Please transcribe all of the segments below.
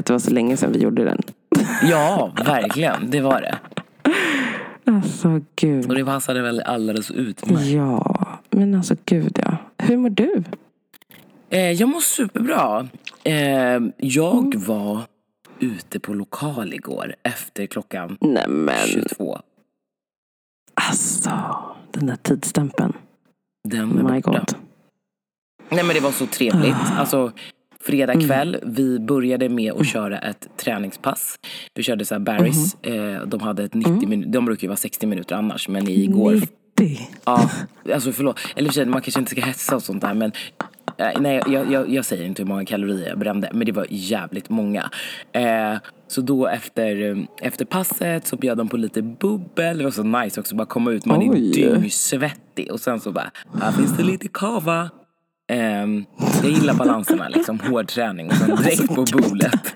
att det var så länge sedan vi gjorde den. Ja, verkligen. Det var det. Alltså gud. Och det passade väl alldeles utmärkt. Ja, men alltså gud ja. Hur mår du? Eh, jag mår superbra. Eh, jag Mm. var ute på lokal igår efter klockan Nej men 22. alltså. Den där tidsstämpeln. Den är My borta. God. Nej men det var så trevligt. Alltså fredag Mm. kväll, vi började med att köra ett träningspass. Vi körde så här Barry's. Mm-hmm. Eh, de hade ett 90 minuter, de brukar ju vara 60 minuter annars. Men igår 90. Ja, alltså förlåt. Eller för man kanske inte ska hetsa och sånt där men eh, Nej, jag, jag, jag säger inte hur många kalorier jag brände, men det var jävligt många. Eh, så då efter, eh, efter passet så bjöd de på lite bubbel. Det var så nice också, bara komma ut. Man Oj. är dyngsvettig. Och sen så bara, här finns det lite kava. Eh, jag gillar balanserna, liksom hård träning och sen direkt på bubblet.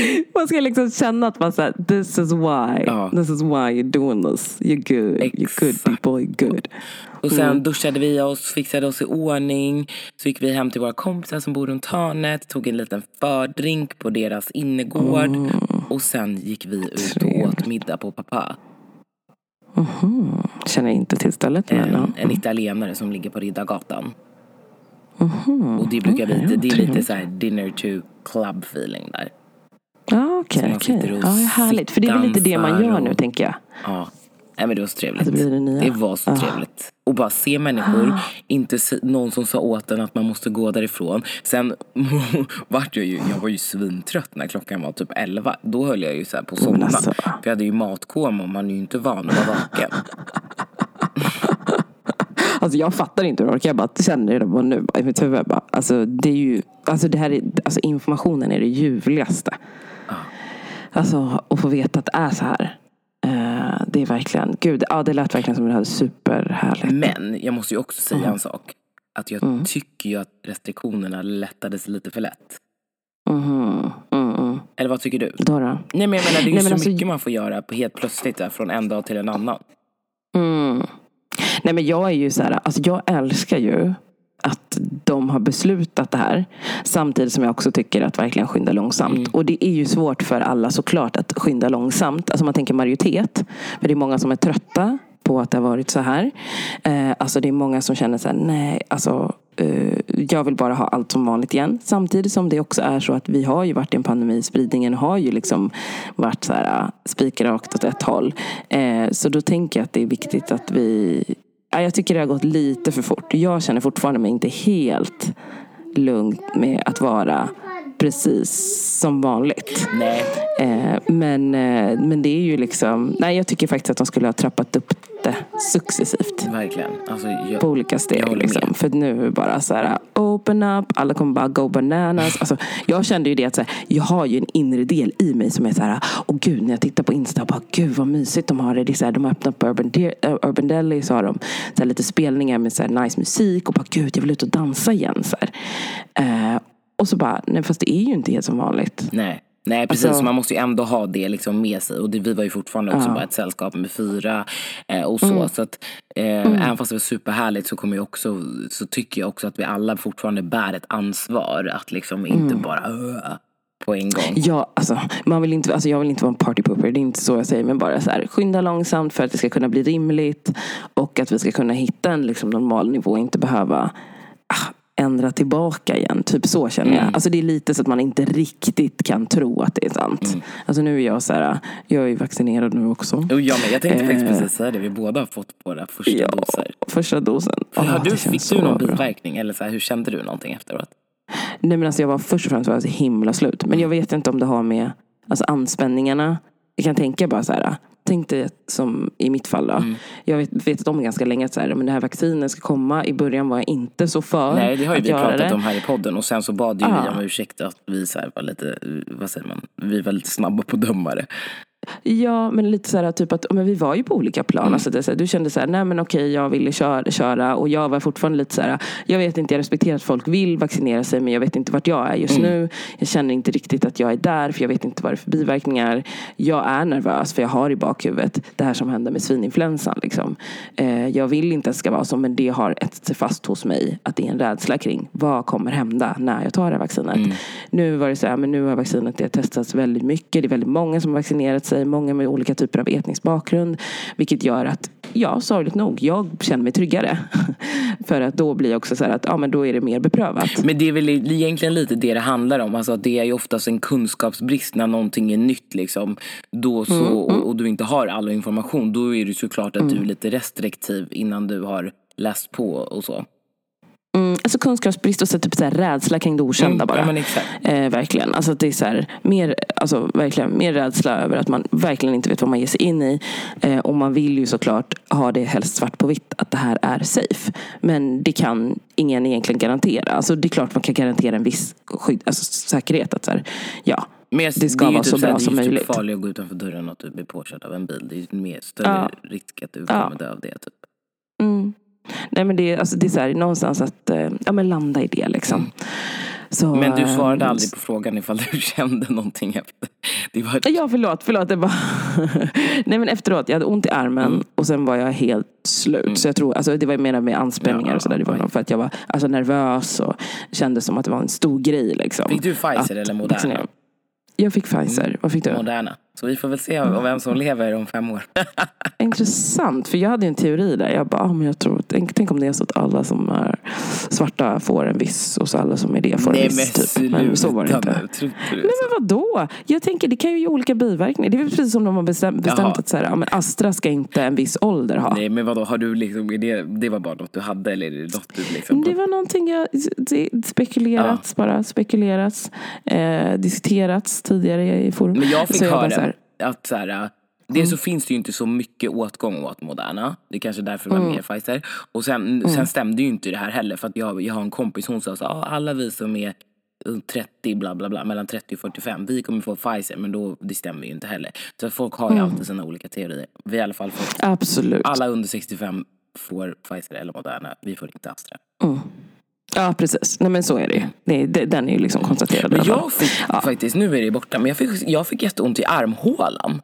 Man ska liksom känna att man säger this is why. Ja. This is why you're doing this. You're good. You're good Exakt. people. You're good. Och sen duschade vi oss, fixade oss i ordning. Så gick vi hem till våra kompisar som bor runt hörnet. Tog en liten fördrink på deras innergård. Och sen gick vi ut och åt middag på Papa. Känner inte till stället. En, en italienare som ligger på Riddargatan. Mhm. Och det brukar Okej, vi, det är lite så här dinner to club feeling där. Ja, Så okej. sitter och Ja, härligt. För det är väl lite det man gör nu, och- tänker jag. Ja. Nej men det var så trevligt. Att det blir det nya. var så Ah. trevligt. Och bara se människor, inte se, någon som sa åt en att man måste gå därifrån. Sen vart jag ju, jag var ju svintrött när klockan var typ 11. Då höll jag ju så på att somna. alltså. För jag hade ju matkoma och man är ju inte van att vara vaken. Alltså jag fattar inte hur jag orkar. Jag bara känner det bara nu i mitt huvud. Bara, alltså, det är ju, alltså, det här är, alltså informationen är det ljuvligaste. Alltså att få veta att det är så här. Eh, det är verkligen, gud, ja det lät verkligen som det här superhärligt. Men jag måste ju också säga en sak. Att jag Mm. tycker ju att restriktionerna lättades lite för lätt. Mm, mm. Eller vad tycker du? Då då? Nej men jag menar det är ju Nej, så alltså- mycket man får göra på helt plötsligt där, från en dag till en annan. Mm. Nej men jag är ju så här, alltså jag älskar ju att de har beslutat det här. Samtidigt som jag också tycker att verkligen skynda långsamt. Och det är ju svårt för alla såklart att skynda långsamt. Alltså man tänker majoritet. För det är många som är trötta på att det har varit så här. Eh, alltså det är många som känner så här, nej, alltså eh, jag vill bara ha allt som vanligt igen. Samtidigt som det också är så att vi har ju varit i en pandemi. Spridningen har ju liksom varit så här eh, spikrakt åt ett håll. Eh, så då tänker jag att det är viktigt att vi jag tycker det har gått lite för fort. Jag känner fortfarande mig inte helt lugnt med att vara precis som vanligt. Nej, Eh, men, eh, men det är ju liksom... Nej, jag tycker faktiskt att de skulle ha trappat upp det successivt. verkligen. Alltså, jag, På olika steg. Liksom. För nu är det bara så här, open up, alla kommer bara go bananas. Alltså, jag kände ju det att så här, jag har ju en inre del i mig som är så här, åh gud, när jag tittar på Insta, bara gud vad mysigt de har det. det är så här, de har öppnat på Urban, De- äh, Urban Deli, så har de så här, lite spelningar med så här, nice musik och bara gud, jag vill ut och dansa igen. Så. Eh, och så bara, nej fast det är ju inte helt som vanligt. nej. Nej precis, Alltså- man måste ju ändå ha det liksom med sig. Och det, vi var ju fortfarande också Ja. bara ett sällskap med fyra. Eh, och så. Mm. så att, eh, Även fast det var superhärligt så, kommer jag också, så tycker jag också att vi alla fortfarande bär ett ansvar. Att liksom inte Mm. bara "Åh", på en gång. Ja, alltså, man vill inte, alltså jag vill inte vara en partypooper. Det är inte så jag säger. Men bara så här, skynda långsamt för att det ska kunna bli rimligt. Och att vi ska kunna hitta en liksom, normal nivå. Inte behöva ah, ändra tillbaka igen. Typ så känner jag. Alltså det är lite så att man inte riktigt kan tro att det är sant. Alltså nu är jag så här, jag är ju vaccinerad nu också. Och jag, med, jag tänkte faktiskt Eh. precis säga det, vi båda har fått våra första Ja, doser. första dosen. För har du, fick du någon biverkning? Eller så här, hur kände du någonting efteråt? Nej men alltså jag var först och främst var jag så himla slut. Men jag vet inte om det har med alltså anspänningarna. Jag kan tänka bara så här. Tänk dig att som i mitt fall då. Mm. Jag vet, vetat om ganska länge att så här, men det här vaccinet ska komma. I början var jag inte så för Nej, det har ju vi pratat det. om här i podden. Och sen så bad ju Ja. vi om ursäkt att vi så var lite, vad säger man, vi var lite snabba på att döma det. Ja, men lite så här typ att men vi var ju på olika plan. Mm. Alltså det, är så här, du kände så här, nej men okej jag ville köra, köra och jag var fortfarande lite så här, jag vet inte, jag respekterar att folk vill vaccinera sig men jag vet inte vart jag är just Mm. nu. Jag känner inte riktigt att jag är där för jag vet inte vad det är för biverkningar. Jag är nervös för jag har i bakhuvudet det här som hände med svininfluensan. Liksom. Eh, jag vill inte att det ska vara så men det har ätit sig fast hos mig att det är en rädsla kring vad kommer hända när jag tar det här vaccinet. Mm. Nu var det så här, men nu har vaccinet det har testats väldigt mycket. Det är väldigt många som har vaccinerat sig. Många med olika typer av etnisk bakgrund. Vilket gör att, ja, sorgligt nog, jag känner mig tryggare. För att då blir jag också så här att, ja men då är det mer beprövat. Men det är väl egentligen lite det det handlar om. Alltså att det är ju oftast en kunskapsbrist när någonting är nytt. Liksom. Då så, Och, och du inte har all information. Då är det såklart att du är lite restriktiv innan du har läst på och så. Mm, alltså kunskapsbrist och så typ så här rädsla kring det okända Mm, bara. ja, men exakt. Eh, verkligen. Alltså det är så här, mer, alltså, verkligen, mer rädsla över att man verkligen inte vet vad man ger sig in i. Eh, och man vill ju såklart ha det helst svart på vitt att det här är safe. Men det kan ingen egentligen garantera. Alltså det är klart man kan garantera en viss skydd, alltså, säkerhet. Att så här, ja, Men det ska ju vara typ så bra som Det är ju möjligt. typ farligt att gå utanför dörren och att du blir påkörd av en bil. Det är ju mer större Ja. risk att du Ja. kommer dö av det. Typ. Mm. Nej men det är, alltså, det är så här, någonstans att eh, ja, men landa i det liksom. Så, Mm. Men du svarade eh, aldrig på frågan ifall du kände någonting efter. Det var Ja förlåt, förlåt. Det var... Nej men efteråt, jag hade ont i armen Mm. och sen var jag helt slut. Så jag tror, alltså, det var mer med anspänningar Ja, och sådär. Det var nog för att jag var alltså, nervös och kände som att det var en stor grej. Liksom, Fick du Pfizer att eller Moderna? Jag fick Pfizer. Vad fick du? Moderna. Så vi får väl se om vem som lever om fem år. Intressant, för jag hade en teori där. Jag bara, ah, men jag tror, tänk, tänk om det är så att alla som är svarta får en viss och så alla som är det får en Nej men viss. Typ. Men så var det inte. nu. Tror du Nej men vadå? Jag tänker det kan ju ge olika biverkningar. Det är väl precis som de har bestämt, bestämt att så här, ja, men Astra ska inte en viss ålder ha. Nej men vadå, har du liksom, det, det var bara något du hade eller är det något du liksom... Det var någonting jag det spekulerats bara, spekulerats, eh, diskuterats tidigare i forum. Men jag fick Så bara höra så här, att så här, Dels så finns det ju inte så mycket åtgång åt Moderna. Det är kanske därför det var mer Pfizer. Och sen, sen stämde ju inte det här heller. För att jag, jag har en kompis, hon sa så ah, alla vi som är 30 bla bla bla, mellan 30 och 45, vi kommer få Pfizer. Men då, det stämmer ju inte heller. Så att folk har ju alltid sina olika teorier. Vi i alla fall fått, Absolut. alla under 65 får Pfizer eller Moderna. Vi får inte Astra. Ja precis. Nej men så är det ju. Det, det, den är ju liksom konstaterad. Men jag fick faktiskt, nu är det borta, men jag fick, jag fick jätteont i armhålan.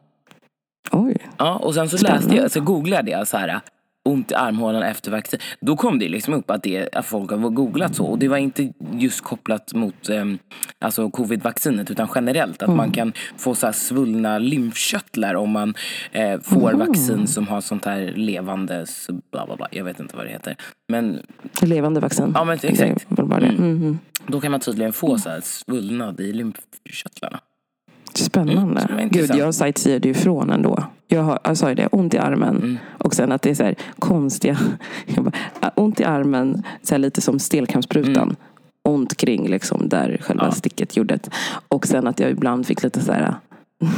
Oj. Ja, och sen så läste jag, så googlade jag så här ont i armhålan efter vaccin. Då kom det liksom upp att, det, att folk har googlat så. Och det var inte just kopplat mot um, alltså covid-vaccinet utan generellt. Att man kan få så svullna lymfkörtlar om man eh, får vaccin som har sånt här levande, bla bla bla. Jag vet inte vad det heter. Men Levande vaccin. Ja, men exakt. Det bara det. Mhm. då kan man tydligen få så här svullnad i lymfkörtlarna. Spännande. Mm, så det Gud, jag sightseeade ju från ändå. Jag, har, jag sa ju det, ont i armen. Mm. Och sen att det är så här konstiga, bara, äh, ont i armen, så här lite som stelkrampssprutan. Ont kring liksom där själva Mm. Ja. sticket gjorde. Och sen att jag ibland fick lite så här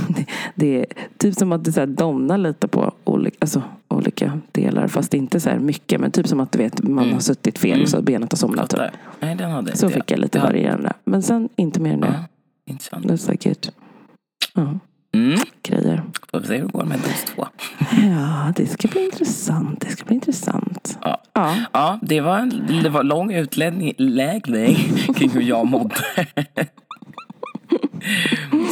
det, det är typ som att det så här domnar lite på olika, alltså, olika delar. Fast inte så här mycket. Men typ som att du vet, man har suttit fel så att benet har somnat. Typ. Nej, den hade Så fick jag lite Det hade- varierande. Men sen inte mer det. Ja, intressant. That's like it. Ja, Mm. grejer. Får vi se hur det går med dos två. Ja, det ska bli intressant. Det ska bli intressant. Ja. Ja. Ja, det var en det var lång utläggning läggning kring hur jag mådde.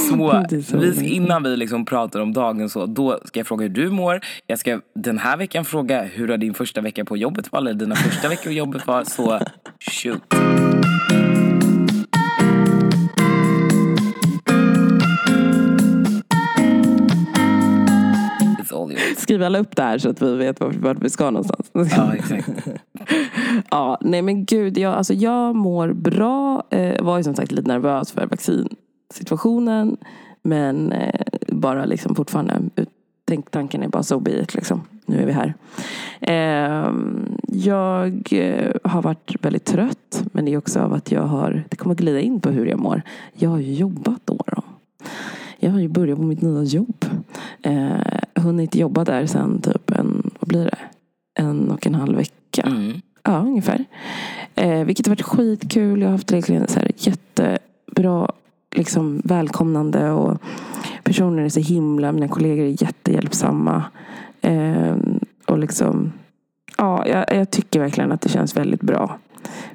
Så, vi, innan vi liksom pratar om dagen så, då ska jag fråga hur du mår. Jag ska den här veckan fråga hur har din första vecka på jobbet var, eller dina första veckor på jobbet var. Så shoot. Yours. Skriv alla upp det här så att vi vet vart, vart vi ska någonstans. Ja, exakt. Ja, nej men gud, jag, alltså jag mår bra. Eh, var ju som sagt lite nervös för vaccinsituationen. Men eh, bara liksom fortfarande, tänk, tanken är bara so be it liksom. Nu är vi här. Eh, jag eh, har varit väldigt trött. Men det är också av att jag har, det kommer glida in på hur jag mår. Jag har ju jobbat då. då. Jag har ju börjat på mitt nya jobb. Eh, hunnit jobba där sen typ en, vad blir det? En och en halv vecka. Mm. Ja, ungefär. Eh, vilket har varit skitkul. Jag har haft verkligen så här jättebra liksom, välkomnande och personer är så himla, mina kollegor är jättehjälpsamma. Eh, och liksom, ja, jag, jag tycker verkligen att det känns väldigt bra.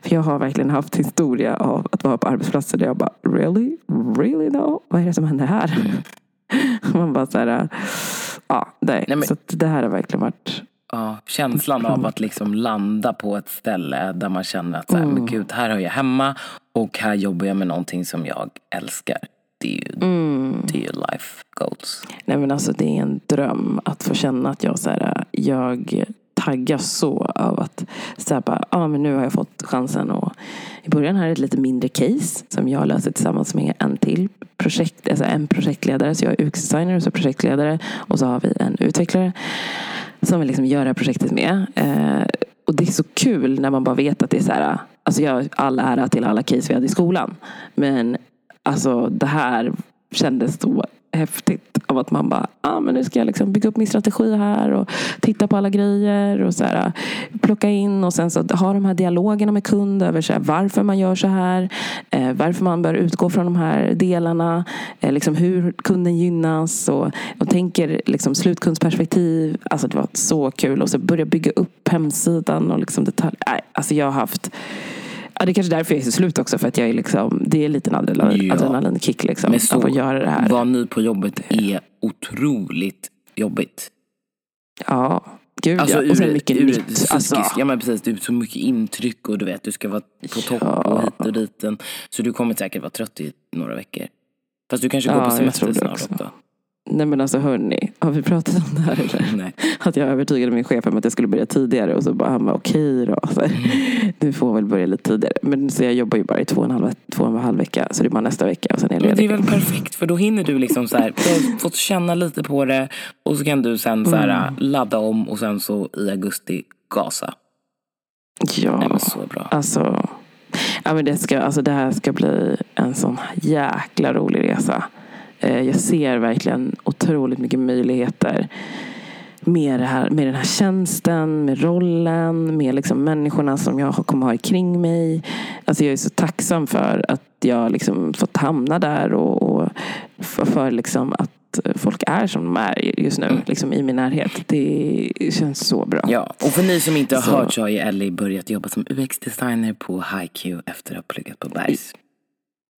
För jag har verkligen haft historia av att vara på arbetsplatser där jag bara really, really no? Vad är det som händer här? Man bara så här, ja, nej. Nej, men- Så det här har verkligen varit Ja, känslan av att liksom landa på ett ställe där man känner att så här, Mm. men gud, här har jag hemma och här jobbar jag med någonting som jag älskar. Det är ju, Mm. det är ju life goals. Nej men alltså det är en dröm att få känna att jag så här, jag taggas så av att så här, bara, ah, men nu har jag fått chansen och i början här är ett lite mindre case som jag löser tillsammans med en till projekt, alltså en projektledare. Så jag är UX-designer och så projektledare och så har vi en utvecklare som vill liksom göra projektet med. Eh, och det är så kul när man bara vet att det är så här, alltså jag har all ära till alla case vi hade i skolan. Men alltså det här kändes så häftigt av att man bara, ah, men nu ska jag liksom bygga upp min strategi här och titta på alla grejer och så här, plocka in och sen så ha de här dialogerna med kund över så här, varför man gör så här, eh, varför man bör utgå från de här delarna, eh, liksom hur kunden gynnas och, och tänker liksom slutkundsperspektiv. Alltså det var så kul och så börja bygga upp hemsidan och liksom detalj. Alltså jag har haft Ja, det är kanske därför jag är så slut också. För att jag är liksom, det är en adrenalin, Ja. adrenalinkick liksom. Men så, att göra det här. vara ny på jobbet är otroligt jobbigt. Ja, gud Alltså ja. Och sen ur, mycket ur nytt. psykisk, Alltså, ja men precis, det är så mycket intryck och du vet, du ska vara på topp Ja. och hit och dit. Så du kommer säkert vara trött i några veckor. Fast du kanske går Ja, på semester snart också. också. Nej men alltså hörni, har vi pratat om det här eller? Nej. Att jag övertygade min chef om att jag skulle börja tidigare och så bara han bara okej då. Så, Du får väl börja lite tidigare. Men så jag jobbar ju bara i två och en halv, två och en halv vecka. Så det är bara nästa vecka och sen är jag Men det är ledig. väl perfekt för då hinner du liksom så här, fått känna lite på det och så kan du sen så här Mm. ladda om och sen så i augusti gasa. Nej Ja, men så bra. alltså. Ja, men det, ska, alltså det här ska bli en sån jäkla rolig resa. Eh, Jag ser verkligen otroligt mycket möjligheter med, det här, med den här tjänsten, med rollen, med liksom människorna som jag kommer ha kring mig. Alltså jag är så tacksam för att jag liksom fått hamna där och, och för, för liksom att folk är som de är just nu, liksom i min närhet. Det känns så bra. Ja, och för ni som inte har Så- hört så har ju Ellie börjat jobba som UX-designer på HiQ efter att ha pluggat på Bergs.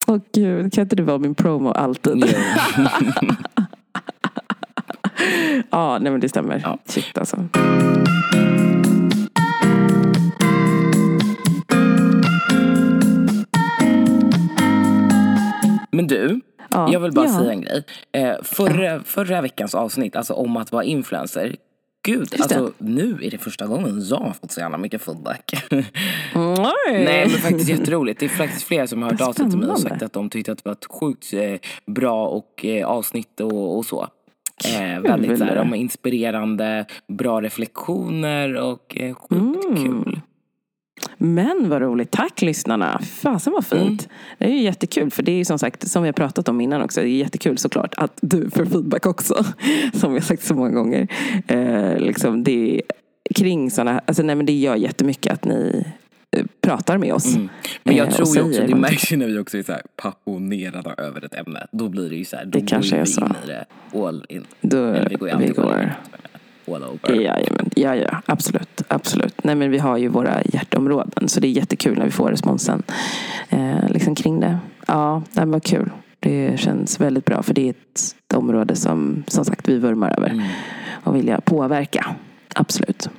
Åh gud, kan inte det vara min promo alltid? ja, nej men det stämmer. Ja. Shit alltså. Men du, Ja. jag vill bara Ja. säga en grej. Eh, förra, förra veckans avsnitt, alltså om att vara influencer. Gud, alltså nu är det första gången jag har fått så jävla mycket feedback. Oj. Nej men faktiskt jätteroligt. Det är faktiskt flera som har hört av sig till mig och sagt att de tyckte att det var ett sjukt eh, bra och, eh, avsnitt och, och så. Eh, väldigt så här, de är inspirerande, bra reflektioner och eh, skitkul. Mm. Men vad roligt. Tack lyssnarna. Fasen vad fint. Mm. Det är ju jättekul. För det är ju som sagt, som vi har pratat om innan också. Det är jättekul såklart att du får feedback också. Som vi har sagt så många gånger. Eh, liksom det kring sådana alltså nej men det gör jättemycket att ni eh, pratar med oss. Mm. Men jag Eh, tror ju också, det märks ju när vi också är så här passionerade över ett ämne. Då blir det ju så här, då Det går kanske vi så. in i det all in. Då, Eller vi går ju vi går. All over. Jajamän, ja, ja, absolut, absolut. Nej, men vi har ju våra hjärteområden så det är jättekul när vi får responsen eh, liksom kring det. Ja, det var kul. Det känns väldigt bra för det är ett område som som sagt vi vurmar över Mm. och vilja påverka. Absolut.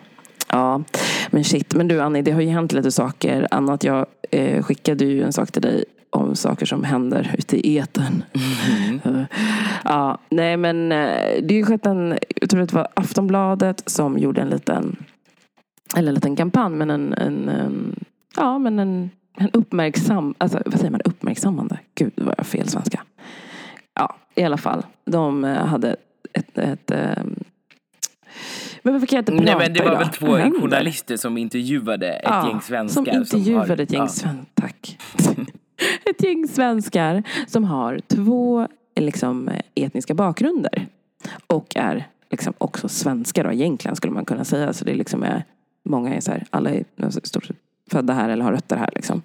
Ja, men shit. Men du Annie, det har ju hänt lite saker. Annat, jag eh, skickade ju en sak till dig om saker som händer ute i etern. Mm. Ja, nej men eh, det har ju skett en, jag tror det var Aftonbladet som gjorde en liten, eller en liten kampanj, men en, en, en ja men en, en uppmärksam, alltså vad säger man, uppmärksammande? Gud vad jag fel svenska. Ja, i alla fall. De eh, hade ett, ett ehm, men varför kan jag inte prata Nej men det var idag? väl två händer? journalister som intervjuade ett Ja, gäng svenskar. Som intervjuade har, ett gäng ja. svenskar. Tack. ett gäng svenskar som har två eh, liksom, eh, etniska bakgrunder. Och är liksom också svenskar då, egentligen skulle man kunna säga. Så det liksom är, många är så här, alla är stort sett födda här eller har rötter här. Liksom.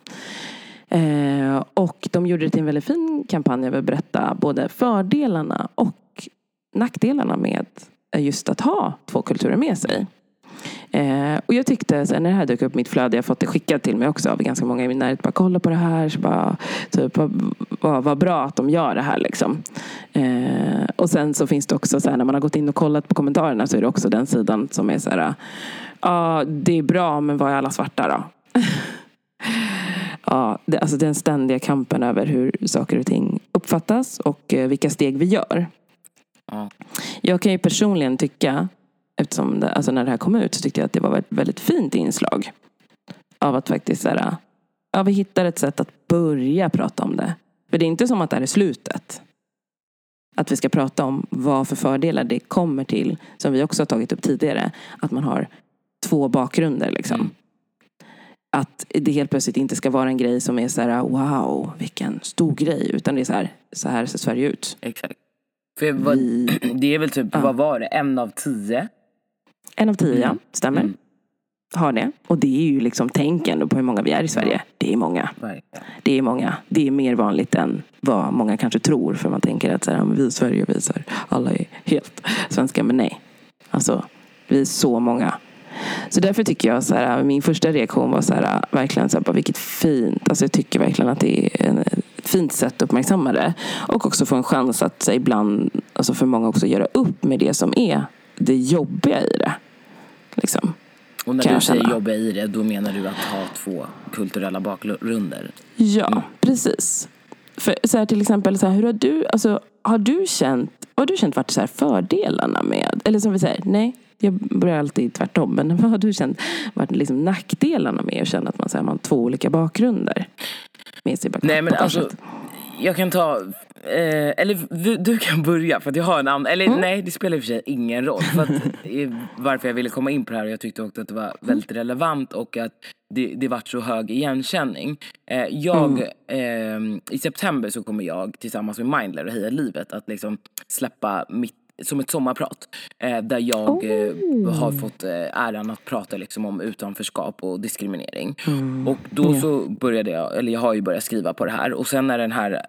Eh, och de gjorde det till en väldigt fin kampanj över att berätta både fördelarna och nackdelarna med just att ha två kulturer med sig. Eh, och jag tyckte, så när det här dök upp mitt flöde, jag har fått det skickat till mig också av ganska många i min närhet. Bara kolla på det här, så bara, typ, vad, vad bra att de gör det här liksom. Eh, och sen så finns det också, så här, när man har gått in och kollat på kommentarerna så är det också den sidan som är så här, ja det är bra men vad är alla svarta då? ja, det, alltså den ständiga kampen över hur saker och ting uppfattas och eh, vilka steg vi gör. Ja. Jag kan ju personligen tycka eftersom det, alltså när det här kom ut så tyckte jag att det var ett väldigt fint inslag. Av att faktiskt så här, ja, vi hittar ett sätt att börja prata om det. För det är inte som att det här är slutet. Att vi ska prata om vad för fördelar det kommer till, som vi också har tagit upp tidigare, att man har två bakgrunder liksom. Mm. Att det helt plötsligt inte ska vara en grej som är så här, wow, vilken stor grej. Utan det är så här, så här ser Sverige ut. Exakt. För vad, vi, det är väl typ, ja. vad var det, en av tio en av tio, mm. ja. Stämmer. Mm. Har det. Och det är ju liksom tänken på hur många vi är i Sverige. Det är många. Det är många. Det är mer vanligt än vad många kanske tror. För man tänker att så här, vi i Sverige, vi så här, alla är helt svenska. Men nej. Alltså, vi är så många. Så därför tycker jag så här, min första reaktion var så här, verkligen så här, vilket fint. Alltså jag tycker verkligen att det är ett fint sätt att uppmärksamma det. Och också få en chans att så ibland, alltså för många också göra upp med det som är det jobbiga i det. Liksom. Och när du säger jobbiga i det, då menar du att ha två kulturella bakgrunder? Ja, mm. precis. För så här, till exempel, så här, hur har du, alltså, har du känt, har du känt varit så här, fördelarna med, eller som vi säger, nej, jag börjar alltid tvärtom, men vad har du känt varit liksom nackdelarna med att känna att man, så här, man har två olika bakgrunder? Med sig nej men alltså, jag kan ta Eh, eller du, kan börja för att jag har en annan, eller mm. nej det spelar i och för sig ingen roll. För att, varför jag ville komma in på det här och jag tyckte också att det var väldigt relevant och att det, det vart så hög igenkänning. Eh, jag, mm. eh, i september så kommer jag tillsammans med Mindler och Heja Livet att liksom släppa mitt som ett sommarprat. Eh, där jag oh. har fått eh, äran att prata liksom om utanförskap och diskriminering. Mm. Och då så började jag, eller jag har ju börjat skriva på det här. Och sen när den här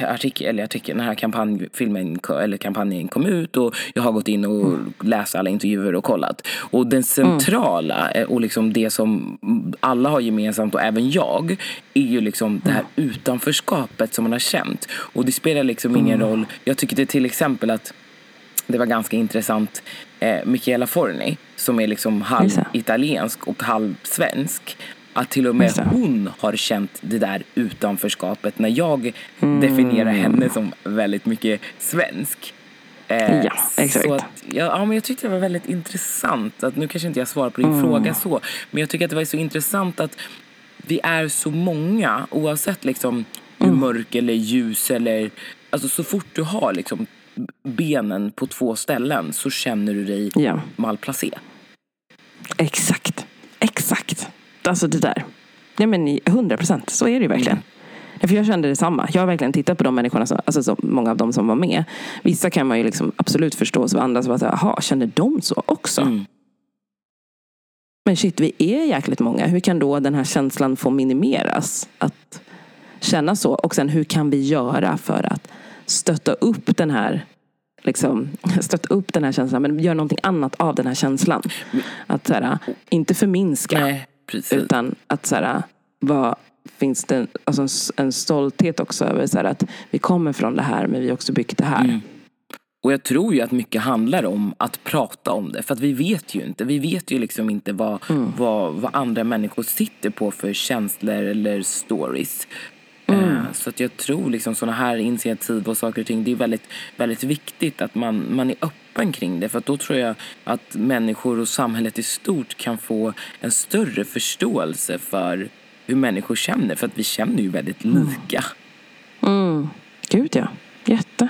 artikel, eller artikeln, den här kampanjfilmen eller kampanjen kom ut och jag har gått in och mm. läst alla intervjuer och kollat. Och den centrala mm. och liksom det som alla har gemensamt och även jag är ju liksom det här mm. utanförskapet som man har känt. Och det spelar liksom ingen mm. roll. Jag tycker det till exempel att det var ganska intressant eh, Michaela Forni som är liksom halv italiensk och halv svensk att till och med hon har känt det där utanförskapet när jag mm. definierar henne som väldigt mycket svensk. Eh, ja, exakt. Så att, ja, ja, men jag tyckte det var väldigt intressant. Att, nu kanske inte jag svarar på din mm. fråga så, men jag tycker att det var så intressant att vi är så många oavsett liksom hur mm. mörk eller ljus eller... Alltså så fort du har liksom benen på två ställen så känner du dig ja. malplacé. Exakt. Exakt. Alltså det där. Nej men 100 procent, så är det ju verkligen. Mm. För jag kände detsamma. Jag har verkligen tittat på de människorna, som, alltså så många av dem som var med. Vissa kan man ju liksom absolut förstå, så andra som var såhär, jaha, känner de så också? Mm. Men shit, vi är jäkligt många. Hur kan då den här känslan få minimeras? Att känna så. Och sen hur kan vi göra för att stötta upp den här liksom, stötta upp den här känslan men göra någonting annat av den här känslan. Att så här, inte förminska. Nej. Precis. Utan att så här, vad, finns det alltså en, stolthet också över så här, att vi kommer från det här men vi har också byggt det här. Mm. Och jag tror ju att mycket handlar om att prata om det. För att vi vet ju inte. Vi vet ju liksom inte vad, mm. vad, vad andra människor sitter på för känslor eller stories. Mm. Uh, så att jag tror liksom sådana här initiativ och saker och ting. Det är väldigt, väldigt viktigt att man, man är öppen öppen kring det. För då tror jag att människor och samhället i stort kan få en större förståelse för hur människor känner. För att vi känner ju väldigt mm. lika. Mm. Gud ja, jätte.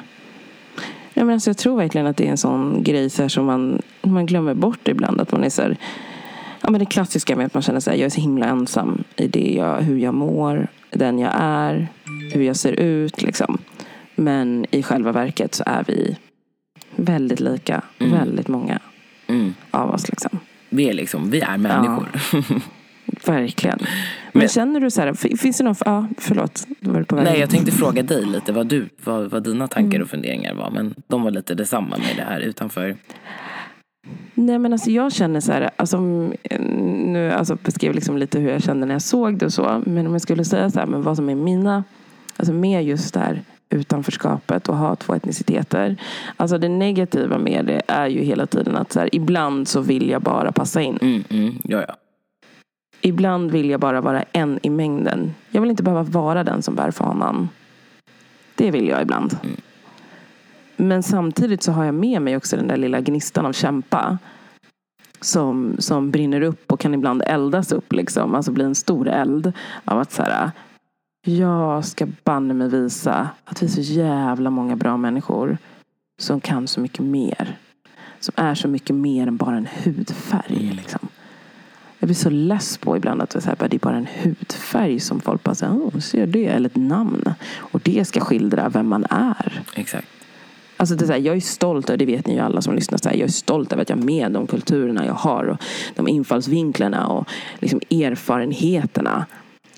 Ja, men alltså, jag tror verkligen att det är en sån grej så här, som man, man glömmer bort ibland. Att man är så här, ja, men det klassiska med att man känner sig jag är så himla ensam i det jag, hur jag mår, den jag är, hur jag ser ut. Liksom. Men i själva verket så är vi väldigt lika. Mm. Väldigt många mm. av oss. Liksom. Vi är liksom, vi är människor. Ja. Verkligen. Men, men känner du så här, finns det någon, ja förlåt, var på. Nej jag tänkte fråga dig lite vad, du, vad, vad dina tankar och funderingar var. Men de var lite detsamma med det här utanför. Nej men alltså jag känner så här, alltså, nu alltså beskrev liksom lite hur jag kände när jag såg det och så. Men om jag skulle säga så här, men vad som är mina, alltså med just det här utanförskapet och ha två etniciteter. Alltså det negativa med det är ju hela tiden att så här, ibland så vill jag bara passa in. Mm, mm, ja, ja. Ibland vill jag bara vara en i mängden. Jag vill inte behöva vara den som bär fanan. Det vill jag ibland. Mm. Men samtidigt så har jag med mig också den där lilla gnistan av kämpa. Som, som brinner upp och kan ibland eldas upp. Liksom. Alltså bli en stor eld. Av att så här, jag ska banne mig visa att vi är så jävla många bra människor. Som kan så mycket mer. Som är så mycket mer än bara en hudfärg. Mm. Liksom. Jag blir så less på ibland att det är bara en hudfärg som folk bara säger, oh, ser det? Eller ett namn. Och det ska skildra vem man är. Exakt. Alltså det är här, jag är stolt, och det vet ni ju alla som lyssnar, så här, jag är stolt över att jag är med de kulturerna jag har. Och de infallsvinklarna och liksom erfarenheterna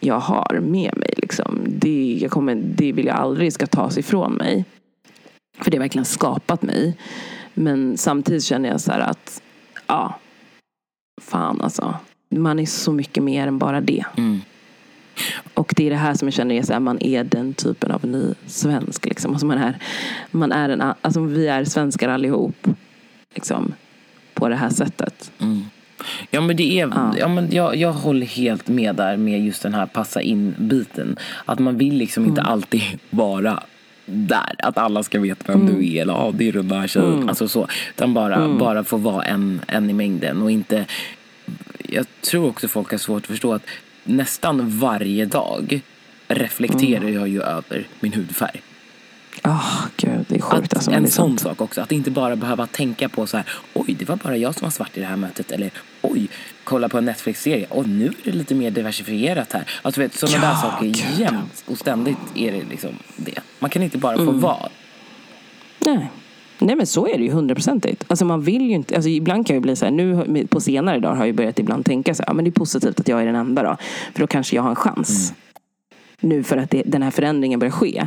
jag har med mig. Liksom. Det, jag kommer, det vill jag aldrig ska tas ifrån mig. För det har verkligen skapat mig. Men samtidigt känner jag så här att, ja, fan alltså. Man är så mycket mer än bara det. Mm. Och det är det här som jag känner är att man är den typen av ny svensk. Liksom. Alltså man är, man är en, alltså vi är svenskar allihop. Liksom, på det här sättet. Mm. Ja men det är, ja. ja. men jag, jag håller helt med där med just den här passa in biten. Att man vill liksom mm. inte alltid vara där. Att alla ska veta vem mm. du är. Eller ah, det är den där tjejen. Mm. Alltså så. Utan bara, mm. bara få vara en, en i mängden. Och inte... Jag tror också folk har svårt att förstå att nästan varje dag reflekterar mm. jag ju över min hudfärg. Oh, Gud, det är sjukt. Att, alltså, en sån sak också. Att inte bara behöva tänka på så här, oj, det var bara jag som var svart i det här mötet. Eller oj, kolla på en Netflix-serie. Och nu är det lite mer diversifierat här. Alltså vet, sådana ja, där saker Gud. jämt och ständigt är det liksom det. Man kan inte bara få mm. vara. Nej. Nej men så är det ju hundraprocentigt. Alltså man vill ju inte, alltså ibland kan jag bli så här, nu på senare dagar har jag börjat ibland tänka så här, ja men det är positivt att jag är den enda då. För då kanske jag har en chans. Mm. Nu för att det, den här förändringen börjar ske.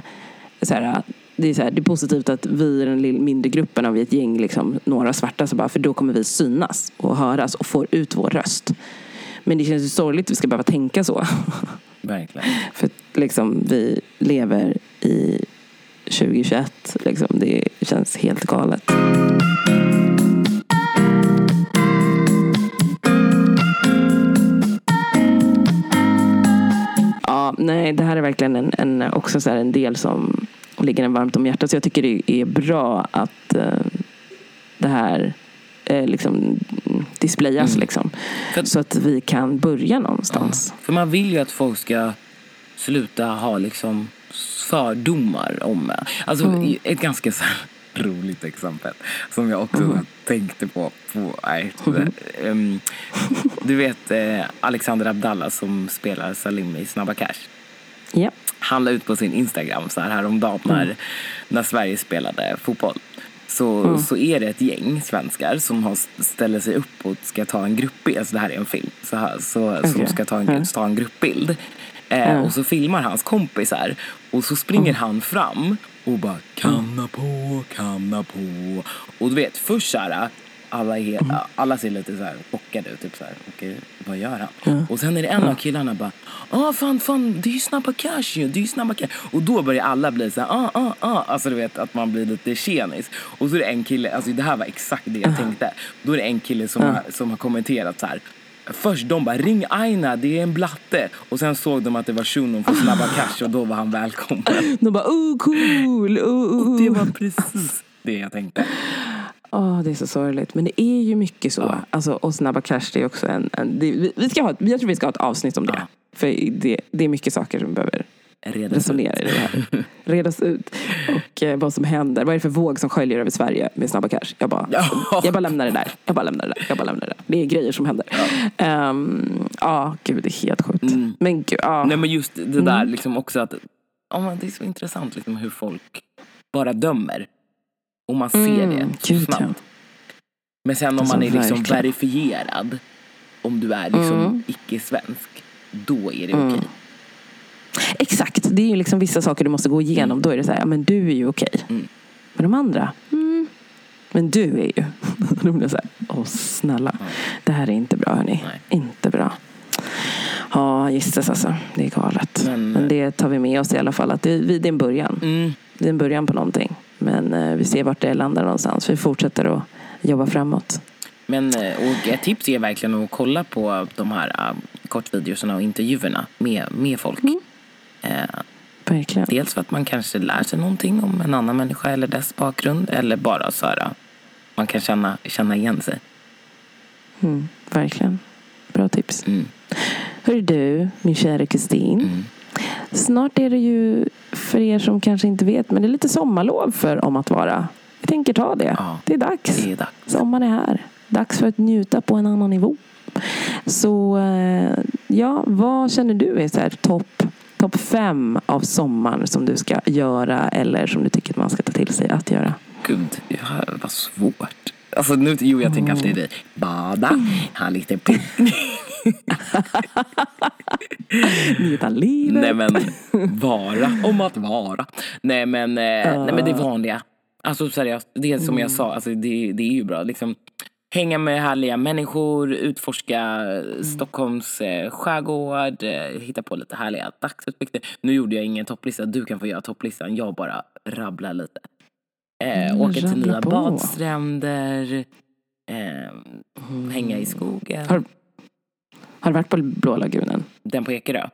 Så här, det, är så här, det är positivt att vi är den mindre gruppen av ett gäng, liksom, några svarta, så bara, för då kommer vi synas och höras och får ut vår röst. Men det känns ju sorgligt att vi ska behöva tänka så. Verkligen. för liksom, vi lever i 2021. Liksom. Det känns helt galet. Ja, nej, det här är verkligen en, en också så en del som ligger en varmt om hjärtat. Så jag tycker det är bra att uh, det här uh, liksom displayas. Mm. Liksom, för, så att vi kan börja någonstans. Ja, för man vill ju att folk ska sluta ha liksom fördomar om. Alltså mm. ett ganska så roligt exempel som jag också mm. tänkte på. på nej, um, du vet eh, Alexander Abdallah som spelar Salim i Snabba Cash. Ja. Han la ut på sin Instagram så här häromdagen när, mm. när Sverige spelade fotboll. Så, mm. så är det ett gäng svenskar som har, ställer sig upp och ska ta en gruppbild. Alltså det här är en film. Så här, så, okay. Som ska ta en, mm. ta en gruppbild. Eh, mm. Och så filmar hans kompisar. Och så springer mm. han fram och bara kanna på, kanna på. Och du vet, först så här, alla, är, mm. alla ser lite så här chockade ut. Typ så här, okej, vad gör han? Ja. Och sen är det en ja. av killarna bara, ah fan, fan, det är ju Snabba Cash ju, det är ju Snabba Cash. Och då börjar alla bli så här, ah, ah, ah. Alltså du vet, att man blir lite tjenis. Och så är det en kille, alltså det här var exakt det jag tänkte. Då är det en kille som, har, som har kommenterat så här, Först de bara ring Aina, det är en blatte. Och sen såg de att det var shunon från Snabba Cash och då var han välkommen. De bara oh cool, oh, oh. Och det var precis det jag tänkte. Oh, det är så sorgligt. Men det är ju mycket så. Ja. Alltså, och Snabba Cash det är också en... en det, vi ska ha, jag tror vi ska ha ett avsnitt om det. Ja. För det, det är mycket saker som behöver Redas resonera ut. i det här. Redas ut. Och eh, vad som händer. Vad är det för våg som sköljer över Sverige med Snabba Cash? Jag bara, ja. jag bara lämnar det där. Jag bara lämnar det där. Jag bara lämnar det där. Det är grejer som händer. Ja, um, ah, gud det är helt sjukt. Mm. Men gud, ah. Nej men just det där mm. liksom också att, oh, det är så intressant liksom hur folk bara dömer. Och man ser mm. det så snabbt. Men sen om man är liksom verifierad om du är liksom icke-svensk, då är det okej. Exakt, det är ju liksom vissa saker du måste gå igenom. Då är det så här, ja men du är ju okej. Men de andra, mm. men du är ju. Då blir så här, åh snälla. Det här är inte bra hörni. Nej. Inte bra. Ja, gissas alltså. Det är galet. Men- Men, det tar vi med oss i alla fall. Att det, det är en början. Mm. Det är en början på någonting. Men eh, vi ser vart det landar någonstans. Vi fortsätter att jobba framåt. Men eh, och ett tips är verkligen att kolla på de här uh, kortvideorna och intervjuerna med, med folk. Eh, Verkligen. dels för att man kanske lär sig någonting om en annan människa eller dess bakgrund. Eller bara så här, man kan känna, känna igen sig. Mm, verkligen. Bra tips. Mm. Hör du, min kära Kristin. Snart är det ju, för er som kanske inte vet, men det är lite sommarlov för Om att vara. Vi tänker ta det. Ja. Det är dags. Det är dags. Sommaren är här. Dags för att njuta på en annan nivå. Så eh, ja, vad känner du är så här topp top fem av sommaren som du ska göra eller som du tycker att man ska ta till sig att göra? Gud, ja, vad svårt. Alltså nu, jo jag tänker alltid dig. Bada, ha lite picknick. Njuta livet. Nej men, vara om att vara. Nej men, eh, nej men det vanliga. Alltså seriöst, det som jag sa, alltså, det, det är ju bra. Liksom, hänga med härliga människor, utforska Stockholms eh, skärgård, eh, hitta på lite härliga dagsutflykter. Nu gjorde jag ingen topplista, du kan få göra topplistan. Jag bara rabblar lite. Eh, Mm, åka till nya på. badstränder, eh, hänga i skogen. Har, har du varit på Blå lagunen? Den på Ekerö?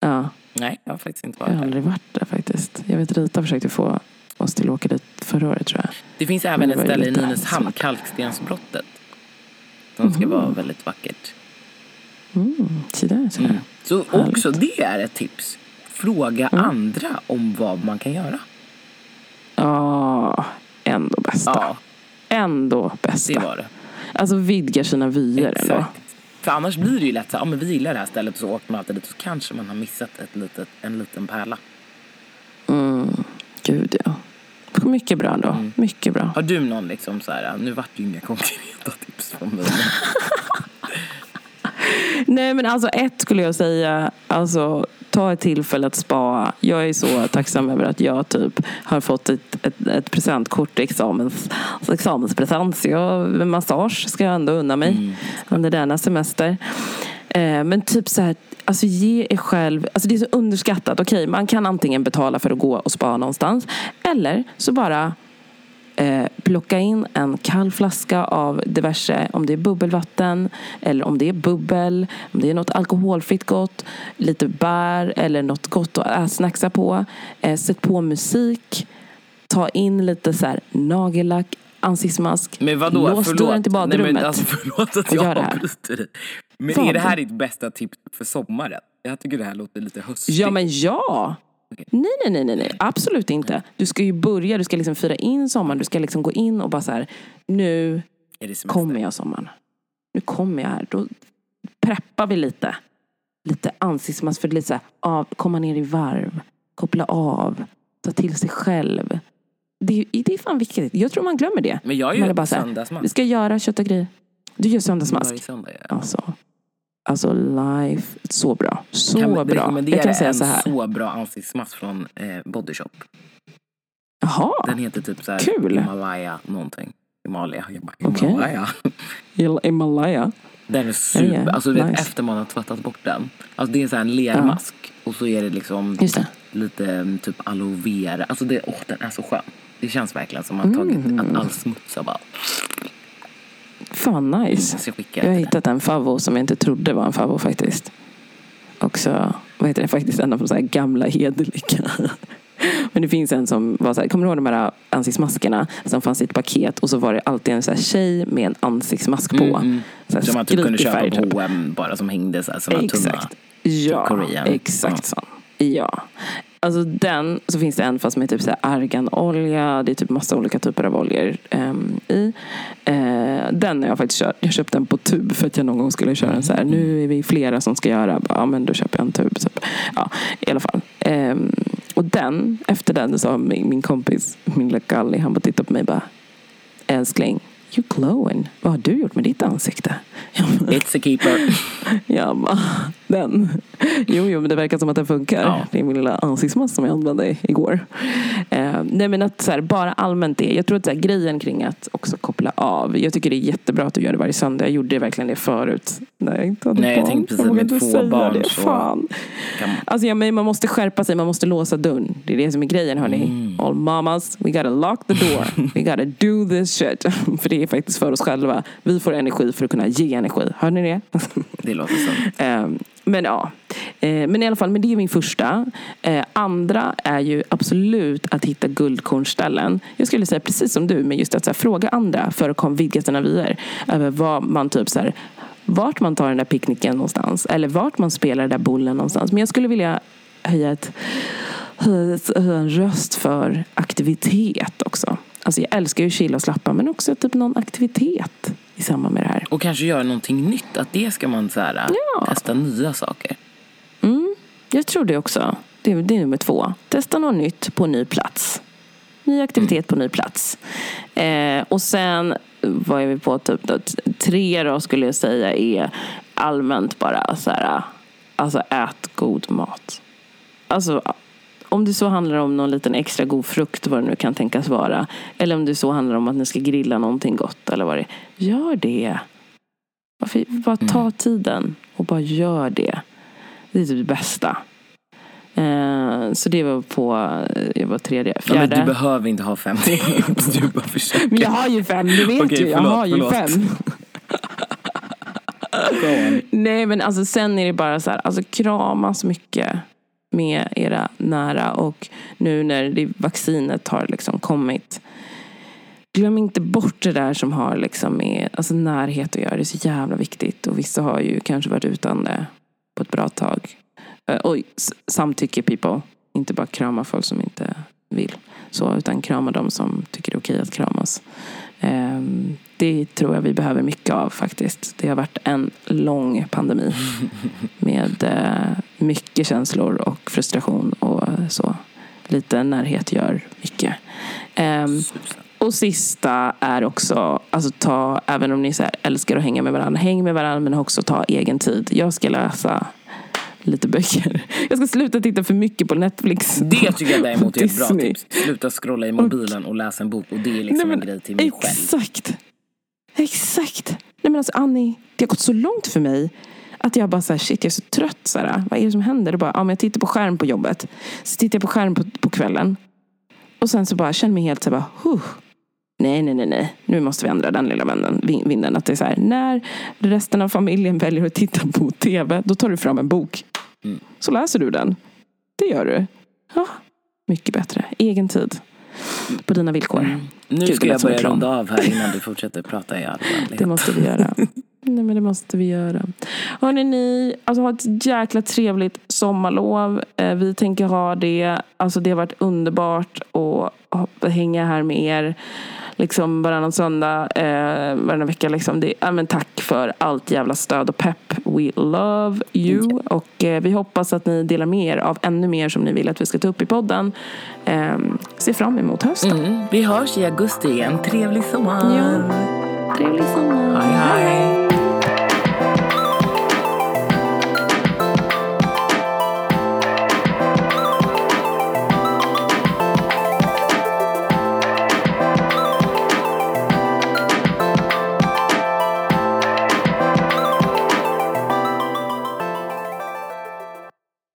Ja, Nej, jag har faktiskt inte jag varit har där. aldrig varit där faktiskt. Jag vet Rita försökte få oss till att åka dit förra året tror jag. Det finns även ett ställe i Nynäshamn. Kalkstensbrottet. Som ska Mhm. vara väldigt vackert. Mm, så där, så där. Mm. Så Härligt. också det är ett tips. Fråga Mm. andra om vad man kan göra. Ja, ändå bästa. Ja, Ändå det bästa. var det. Alltså vidga sina vyer ändå. För annars blir det ju lätt så här, ja men vi gillar det här stället och så åker man alltid dit och så kanske man har missat ett litet, en liten pärla. Mm, gud ja. Mycket bra då. Mm. Mycket bra. Har du någon liksom så här, nu vart det ju inga konkreta tips från mig. Nej men alltså ett skulle jag säga, alltså ta ett tillfälle att spa. Jag är så tacksam över att jag typ har fått ett, ett, ett presentkort, examens, examenspresent. Så jag, massage ska jag ändå unna mig under denna semester. Eh, men typ så här, alltså ge er själv, alltså det är så underskattat. Okej, man kan antingen betala för att gå och spa någonstans. Eller så bara eh, plocka in en kall flaska av diverse, om det är bubbelvatten eller om det är bubbel, om det är något alkoholfritt gott, lite bär eller något gott att snacksa på. Eh, sätt på musik, ta in lite så här nagellack, ansiktsmask, Men vadå, lås förlåt. dörren till badrummet. Nej, men alltså, förlåt att jag avbryter dig. Men Vad? är det här ditt bästa tips för sommaren? Jag tycker det här låter lite höstigt. Ja men ja! Nej, nej, nej, nej, nej, absolut inte. Du ska ju börja, du ska liksom fira in sommaren, du ska liksom gå in och bara så här, nu kommer jag sommaren. Nu kommer jag här. Då preppar vi lite. Lite ansiktsmask för lite så här, av, komma ner i varv, koppla av, ta till sig själv. Det, är- det är fan viktigt. Jag tror man glömmer det. Men jag Man är ju bara så här, söndagsmask. Vi ska göra kött och grejer. Du gör söndagsmask. söndag jag. Alltså, alltså life. Så bra. Så Kan bra. Jag kan säga en så här. så bra ansiktsmask från eh, Body Shop. Jaha. Den heter typ så här Kul. Himalaya någonting. Himalaya. Bara, Okej. Himalaya. Himalaya. Den är super. Ja, ja. Alltså du vet Nice. efter man har tvättat bort den. Alltså det är så här en lermask. Och så är det liksom det. lite mm, typ aloe vera. Alltså det, åh, den är så skön. Det känns verkligen som att man tagit Mm. att all smuts har bara... Fan nice. Jag Jag har hittat en favvo som jag inte trodde var en favvo faktiskt. Också, vad heter det, faktiskt en av de så gamla hederliga. Men det finns en som var så här, kommer du ihåg de här ansiktsmaskerna som fanns i ett paket och så var det alltid en så här tjej med en ansiktsmask på. Mm, mm. Så här Som man typ kunde köpa färg, på typ. Bara som hängde så här, tunna. Exakt. Ja, Korean. exakt sån. Ja. Alltså den, så finns det en fast med typ så arganolja. Det är typ massa olika typer av oljor ehm, i. Eh, den har jag faktiskt kört. Jag köpte den på tub för att jag någon gång skulle köra en så här. Nu är vi flera som ska göra. Ja men då köper jag en tub. Typ. Ja, i alla fall. Ehm, och den, efter den sa min, min kompis, min lilla Galli, han bara tittade på mig och bara Älskling, you glowing. Vad har du gjort med ditt ansikte? It's a keeper. Jag bara, den. Jo, jo, men det verkar som att den funkar. Ja. Det är min lilla ansiktsmask som jag använde igår. Eh, nej, men att så här, bara allmänt det. Jag tror att så här, grejen kring att också koppla av. Jag tycker det är jättebra att du gör det varje söndag. Jag gjorde verkligen det förut. När jag inte hade Nej, jag barn. tänkte precis, vågar med två barn det. så Fan. Kan Alltså, ja, men man måste skärpa sig, man måste låsa dörren. Det är det som är grejen hörni. Mm. All mamas, we gotta lock the door. We gotta do this shit. för det är faktiskt för oss själva. Vi får energi för att kunna ge energi. Hör ni det? Det låter så. Eh, men ja, eh, men i alla fall, men det är min första. Eh, andra är ju absolut att hitta guldkornställen. Jag skulle säga precis som du, men just att så här, fråga andra för att vidga sina vyer. Över vad man typ så här, vart man tar den där picknicken någonstans. Eller vart man spelar den där bollen någonstans. Men jag skulle vilja höja, ett, höja, ett, höja en röst för aktivitet också. Alltså jag älskar ju chilla och slappa men också typ någon aktivitet i samband med det här. Och kanske göra någonting nytt. Att det ska man så här, Ja. testa nya saker. Jag tror det också. Det är, det är nummer två. Testa något nytt på ny plats. Ny aktivitet på ny plats. Eh, och sen, vad är vi på? Typ då, tre då skulle jag säga är allmänt bara så här, alltså ät god mat. Alltså om det så handlar om någon liten extra god frukt, vad det nu kan tänkas vara. Eller om det så handlar om att ni ska grilla någonting gott eller vad det är. Gör det. Varför, bara ta tiden och bara gör det. Det är typ det bästa. Eh, så det var på, eh, jag var tredje. Ja, men Fjärde. du behöver inte ha fem tips. Du bara försöker. Men jag har ju fem, du vet Okej, ju. Jag förlåt, har ju förlåt. fem. Go on. Nej men alltså sen är det bara så här, alltså kramas mycket med era nära och nu när det, vaccinet har liksom kommit. Glöm inte bort det där som har liksom med alltså närhet att göra. Det är så jävla viktigt och vissa har ju kanske varit utan det på ett bra tag. Eh, och samtycke people. Inte bara krama folk som inte vill. Så, utan krama de som tycker det är okej att kramas. Ehm, Det tror jag vi behöver mycket av faktiskt. Det har varit en lång pandemi. Med eh, mycket känslor och frustration och så. Lite närhet gör mycket. Ehm, och sista är också, alltså ta, även om ni så älskar att hänga med varandra, häng med varandra men också ta egen tid. Jag ska läsa lite böcker. Jag ska sluta titta för mycket på Netflix. Det tycker jag däremot är ett bra tips. Sluta scrolla i mobilen och läsa en bok. Och det är liksom en grej till mig själv. Exakt. Exakt. Nej men alltså Annie, det har gått så långt för mig att jag bara så här, shit jag är så trött. Så här, vad är det som händer? Det bara, ja, men jag tittar på skärm på jobbet. Så tittar jag på skärm på, på kvällen. Och sen så bara känner mig helt så här, bara, huh. Nej, nej, nej, nej. Nu måste vi ändra den lilla vänden, vin- vinden. Att det är så här, när resten av familjen väljer att titta på tv, då tar du fram en bok. Mm. Så läser du den. Det gör du. Ja, mycket bättre. Egen tid. På dina villkor. Nu Gud, ska jag börja runda av här innan du fortsätter prata i all. Det måste vi göra. Nej men det måste vi göra. Hörrni ni, alltså ha ett jäkla trevligt sommarlov. Eh, vi tänker ha det. Alltså det har varit underbart att hänga här med er. Liksom varannan söndag, eh, varannan vecka liksom. Det, ja, men tack för allt jävla stöd och pepp. We love you. Och eh, vi hoppas att ni delar med er av ännu mer som ni vill att vi ska ta upp i podden. Eh, se fram emot hösten. Mm, vi hörs i augusti igen. Trevlig sommar. Ja. Trevlig sommar. Hej, hej.